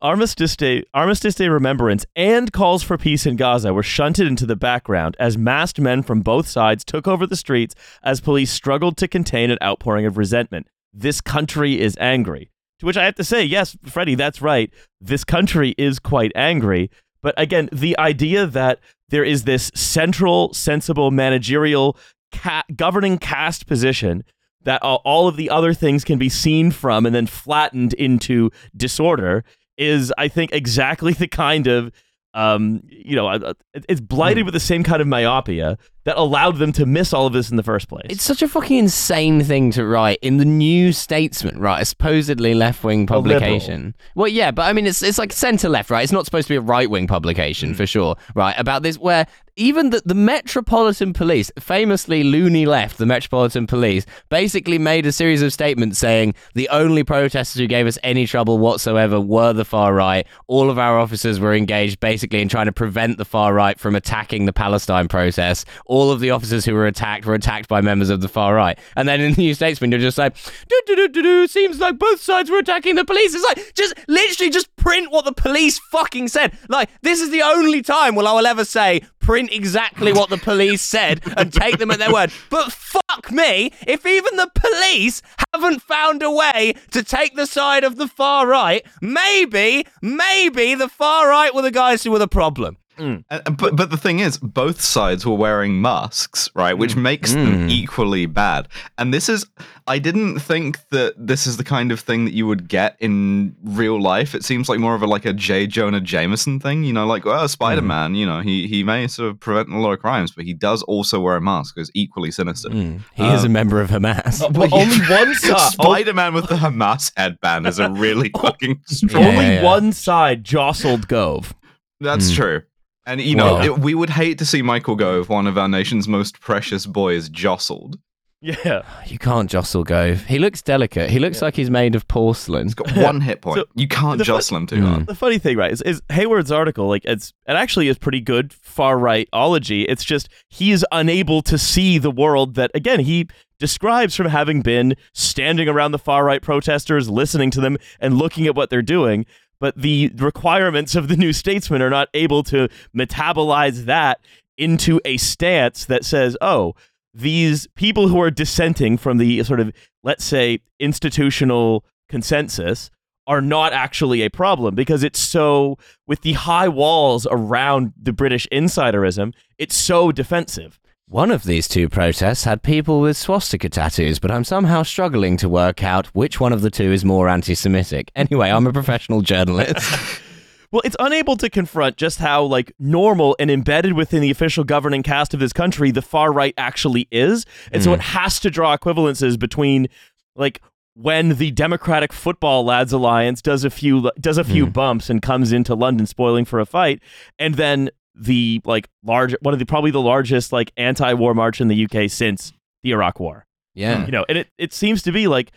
Armistice Day, Armistice Day remembrance and calls for peace in Gaza were shunted into the background as masked men from both sides took over the streets as police struggled to contain an outpouring of resentment. This country is angry. To which I have to say, yes, Freddie, that's right. This country is quite angry. But again, the idea that there is this central, sensible, managerial, ca- governing caste position that all of the other things can be seen from and then flattened into disorder is, I think, exactly the kind of um, you know, it's blighted with the same kind of myopia that allowed them to miss all of this in the first place. It's such a fucking insane thing to write in the New Statesman, right? A supposedly left wing publication. Well, yeah, but I mean, it's it's like centre left, right? It's not supposed to be a right wing publication mm. for sure, right? About this, where even the, the Metropolitan Police, famously loony left, the Metropolitan Police, basically made a series of statements saying the only protesters who gave us any trouble whatsoever were the far right. All of our officers were engaged basically in trying to prevent the far right from attacking the Palestine protests. All of the officers who were attacked were attacked by members of the far right. And then in the New Statesman, you're just like, seems like both sides were attacking the police. It's like, just literally just print what the police fucking said. Like, this is the only time will I will ever say, print exactly what the police said and take them at their word. But fuck me, if even the police haven't found a way to take the side of the far right, maybe, maybe the far right were the guys who were the problem. Mm. Uh, but but the thing is, both sides were wearing masks, right? Which mm. makes mm. them equally bad. And this is, I didn't think that this is the kind of thing that you would get in real life. It seems like more of a like a J. Jonah Jameson thing, you know, like well, Spider Man, mm. you know, he he may sort of prevent a lot of crimes, but he does also wear a mask. Is equally sinister. Mm. He um, is a um, member of Hamas. Uh, but only one side. Spider Man with the Hamas headband is a really fucking. Strong. Yeah, only yeah, yeah. one side jostled Gove. That's mm. true. And you know, it, we would hate to see Michael Gove, one of our nation's most precious boys, jostled. Yeah, you can't jostle Gove. He looks delicate. He looks yeah. like he's made of porcelain. He's got one hit point. So, you can't jostle him too hmm. hard. The funny thing, right, is, is Hayward's article. Like, it's it actually is pretty good far right ology. It's just he is unable to see the world that again he describes from having been standing around the far right protesters, listening to them, and looking at what they're doing but the requirements of the New Statesman are not able to metabolize that into a stance that says, oh, these people who are dissenting from the sort of, let's say, institutional consensus are not actually a problem because it's so, with the high walls around the British insiderism, it's so defensive. One of these two protests had people with swastika tattoos, but I'm somehow struggling to work out which one of the two is more anti Semitic. Anyway, I'm a professional journalist. well, it's unable to confront just how like normal and embedded within the official governing caste of this country the far right actually is. And mm. so it has to draw equivalences between like when the Democratic Football Lads Alliance does a few does a few mm. bumps and comes into London spoiling for a fight, and then the like large one of the probably the largest like anti-war march in the UK since the Iraq War. Yeah. You know, and it, it seems to be like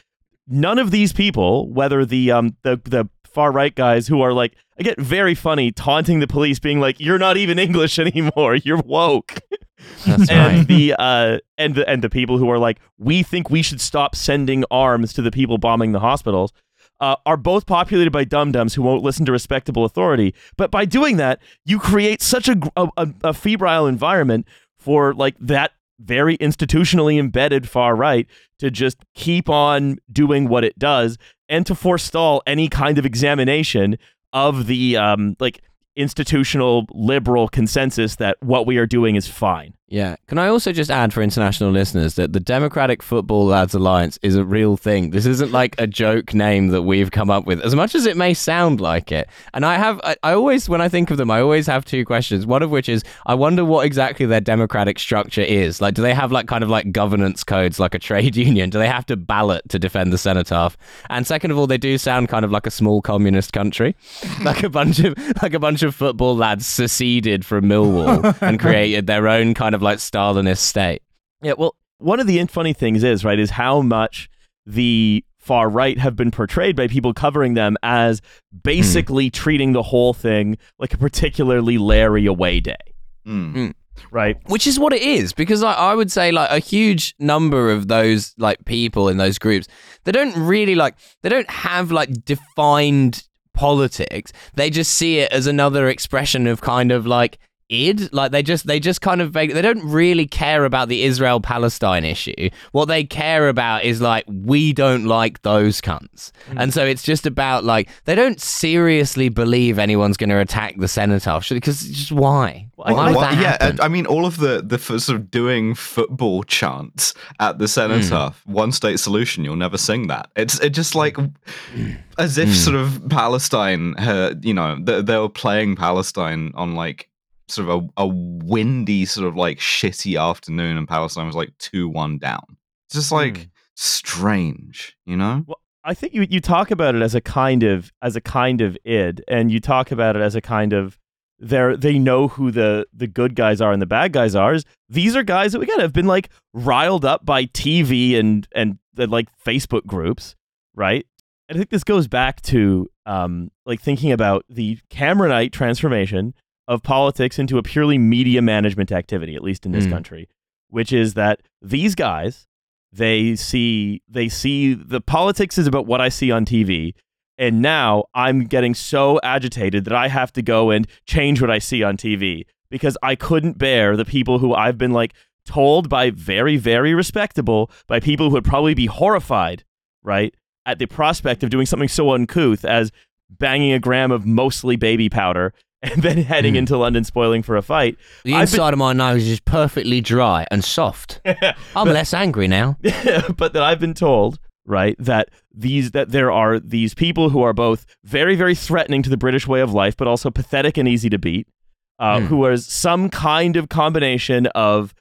none of these people, whether the um the the far right guys who are like I get very funny taunting the police being like you're not even English anymore, you're woke. That's and right. the uh and the and the people who are like we think we should stop sending arms to the people bombing the hospitals uh, are both populated by dum dums who won't listen to respectable authority. But by doing that, you create such a, a, a febrile environment for like that very institutionally embedded far right to just keep on doing what it does and to forestall any kind of examination of the um, like institutional liberal consensus that what we are doing is fine. Yeah. Can I also just add for international listeners that the Democratic Football Lads Alliance is a real thing. This isn't like a joke name that we've come up with, as much as it may sound like it. And I have, I, I always, when I think of them, I always have two questions. One of which is, I wonder what exactly their democratic structure is. Like, do they have like kind of like governance codes like a trade union? Do they have to ballot to defend the cenotaph? And second of all, they do sound kind of like a small communist country, like a bunch of like a bunch of football lads seceded from Millwall and created their own kind of of like Stalinist state. Yeah, well, one of the funny things is, right, is how much the far right have been portrayed by people covering them as basically mm. treating the whole thing like a particularly Larry away day. Mm. Mm. Right. Which is what it is, because like, I would say like a huge number of those like people in those groups, they don't really like they don't have like defined politics. They just see it as another expression of kind of like id like they just they just kind of they don't really care about the Israel Palestine issue what they care about is like we don't like those cunts mm. and so it's just about like they don't seriously believe anyone's going to attack the cenotaph because just why why well, well, yeah happen? I mean all of the the sort of doing football chants at the cenotaph mm. one state solution you'll never sing that it's it just like as if mm. sort of Palestine had, you know they, they were playing Palestine on like sort of a, a windy, sort of like shitty afternoon, and Palestine was like two one down. It's just like mm. strange, you know. Well, I think you you talk about it as a kind of as a kind of id, and you talk about it as a kind of they they know who the the good guys are and the bad guys are. These are guys that we got have been like riled up by TV and and the, like Facebook groups, right? I think this goes back to um, like thinking about the Cameronite transformation of politics into a purely media management activity, at least in this mm. country, which is that these guys they see they see the politics is about what I see on TV. And now I'm getting so agitated that I have to go and change what I see on TV because I couldn't bear the people who I've been like told by very, very respectable, by people who would probably be horrified, right, at the prospect of doing something so uncouth as banging a gram of mostly baby powder and then heading mm. into London spoiling for a fight. The inside been... of my nose is perfectly dry and soft. I'm less angry now. but that I've been told, right, that these that there are these people who are both very very threatening to the British way of life, but also pathetic and easy to beat. Uh, mm. Who are some kind of combination of,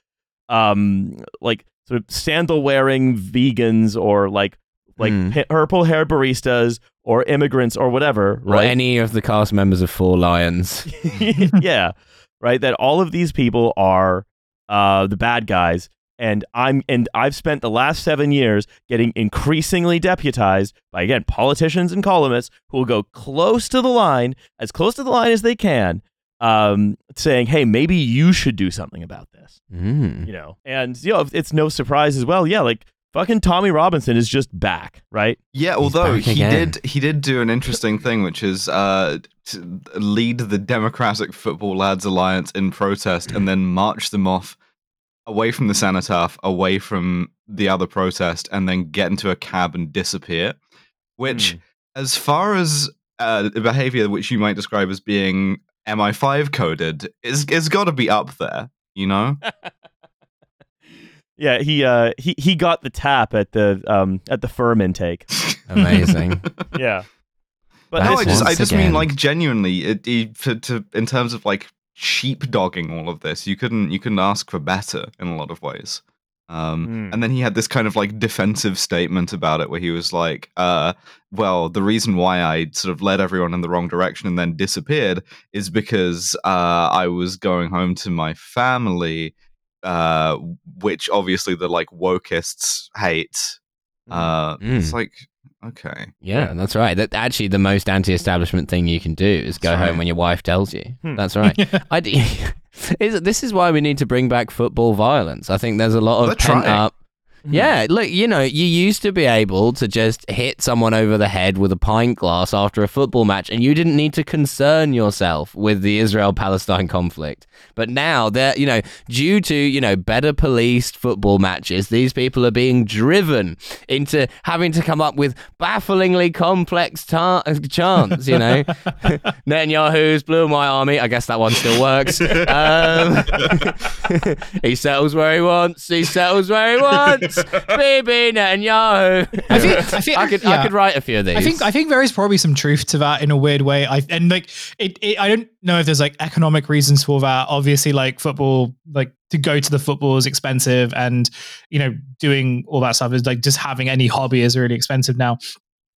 um, like sort of sandal wearing vegans or like like mm. purple hair baristas or immigrants or whatever, right? Or any of the cast members of Four Lions. yeah, right. That all of these people are uh, the bad guys, and I'm and I've spent the last seven years getting increasingly deputized by again politicians and columnists who will go close to the line, as close to the line as they can, um, saying, "Hey, maybe you should do something about this." Mm. You know, and you know, it's no surprise as well. Yeah, like fucking Tommy Robinson is just back, right? Yeah, although he again. did he did do an interesting thing, which is uh, lead the Democratic Football Lads Alliance in protest and then march them off away from the cenotaph, away from the other protest, and then get into a cab and disappear. Which, mm. as far as uh, behavior which you might describe as being MI5 coded, is is got to be up there, you know. Yeah, he uh he he got the tap at the um at the firm intake. Amazing. yeah. But no, I just I just again. mean like genuinely it, it, to, to in terms of like sheepdogging all of this, you couldn't you couldn't ask for better in a lot of ways. Um, mm. And then he had this kind of like defensive statement about it where he was like, uh, well, the reason why I sort of led everyone in the wrong direction and then disappeared is because uh, I was going home to my family uh, which obviously the like wokeists hate. Mm. Uh, mm. It's like okay, yeah, that's right. That actually the most anti-establishment thing you can do is go home when your wife tells you. Hmm. That's right. I d- is this is why we need to bring back football violence. I think there's a lot of pent up. Yeah, look, you know, you used to be able to just hit someone over the head with a pint glass after a football match, and you didn't need to concern yourself with the Israel Palestine conflict. But now, they're, you know, due to, you know, better policed football matches, these people are being driven into having to come up with bafflingly complex ta- chants, you know. Netanyahu's Blue blew my army. I guess that one still works. Um, he settles where he wants, he settles where he wants. Bibi Netanyahu. I think I think I could yeah. I could write a few of these. I think I think there is probably some truth to that in a weird way. I and like it, it I don't know if there's like economic reasons for that. Obviously, like football, like to go to the football is expensive, and you know doing all that stuff is like just having any hobby is really expensive now.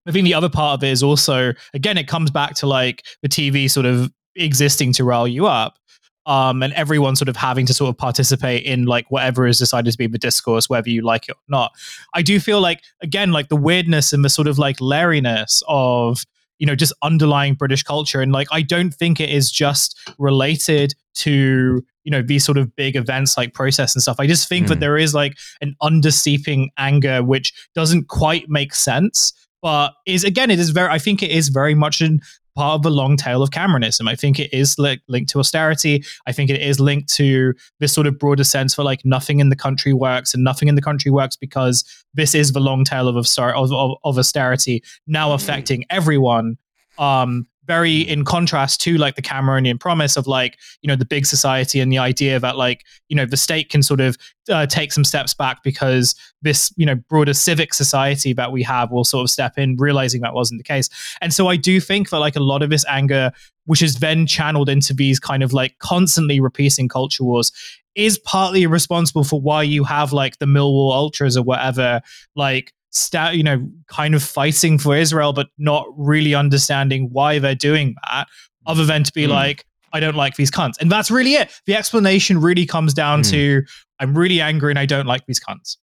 I think the other part of it is also again it comes back to like the TV sort of existing to rile you up um, and everyone sort of having to sort of participate in like whatever is decided to be the discourse, whether you like it or not. I do feel like again, like the weirdness and the sort of like laryness of you know just underlying British culture, and like I don't think it is just related to you know these sort of big events like process and stuff. I just think mm. that hmm. there is like an understeeping anger which doesn't quite make sense but is again it is very i think it is very much an part of the long tail of Cameronism. I think it is li- linked to austerity. I think it is linked to this sort of broader sense for like nothing in the country works and nothing in the country works because this is the long tail of, of, of, of austerity now mm. affecting everyone. Um, very in contrast to like the Cameronian promise of like you know the big society and the idea that like you know the state can sort of uh, take some steps back because this you know broader civic society that we have will sort of step in realizing that wasn't the case. And so i do think that like a lot of this anger which is then channeled into these kind of like constantly repeating culture wars is partly responsible for why you have like the millwall ultras or whatever like sta- you know, kind of fighting for Israel, but not really understanding why they're doing that, other than to be mm. like, I don't like these cunts. And that's really it. The explanation really comes down mm. to I'm really angry and I don't like these cunts.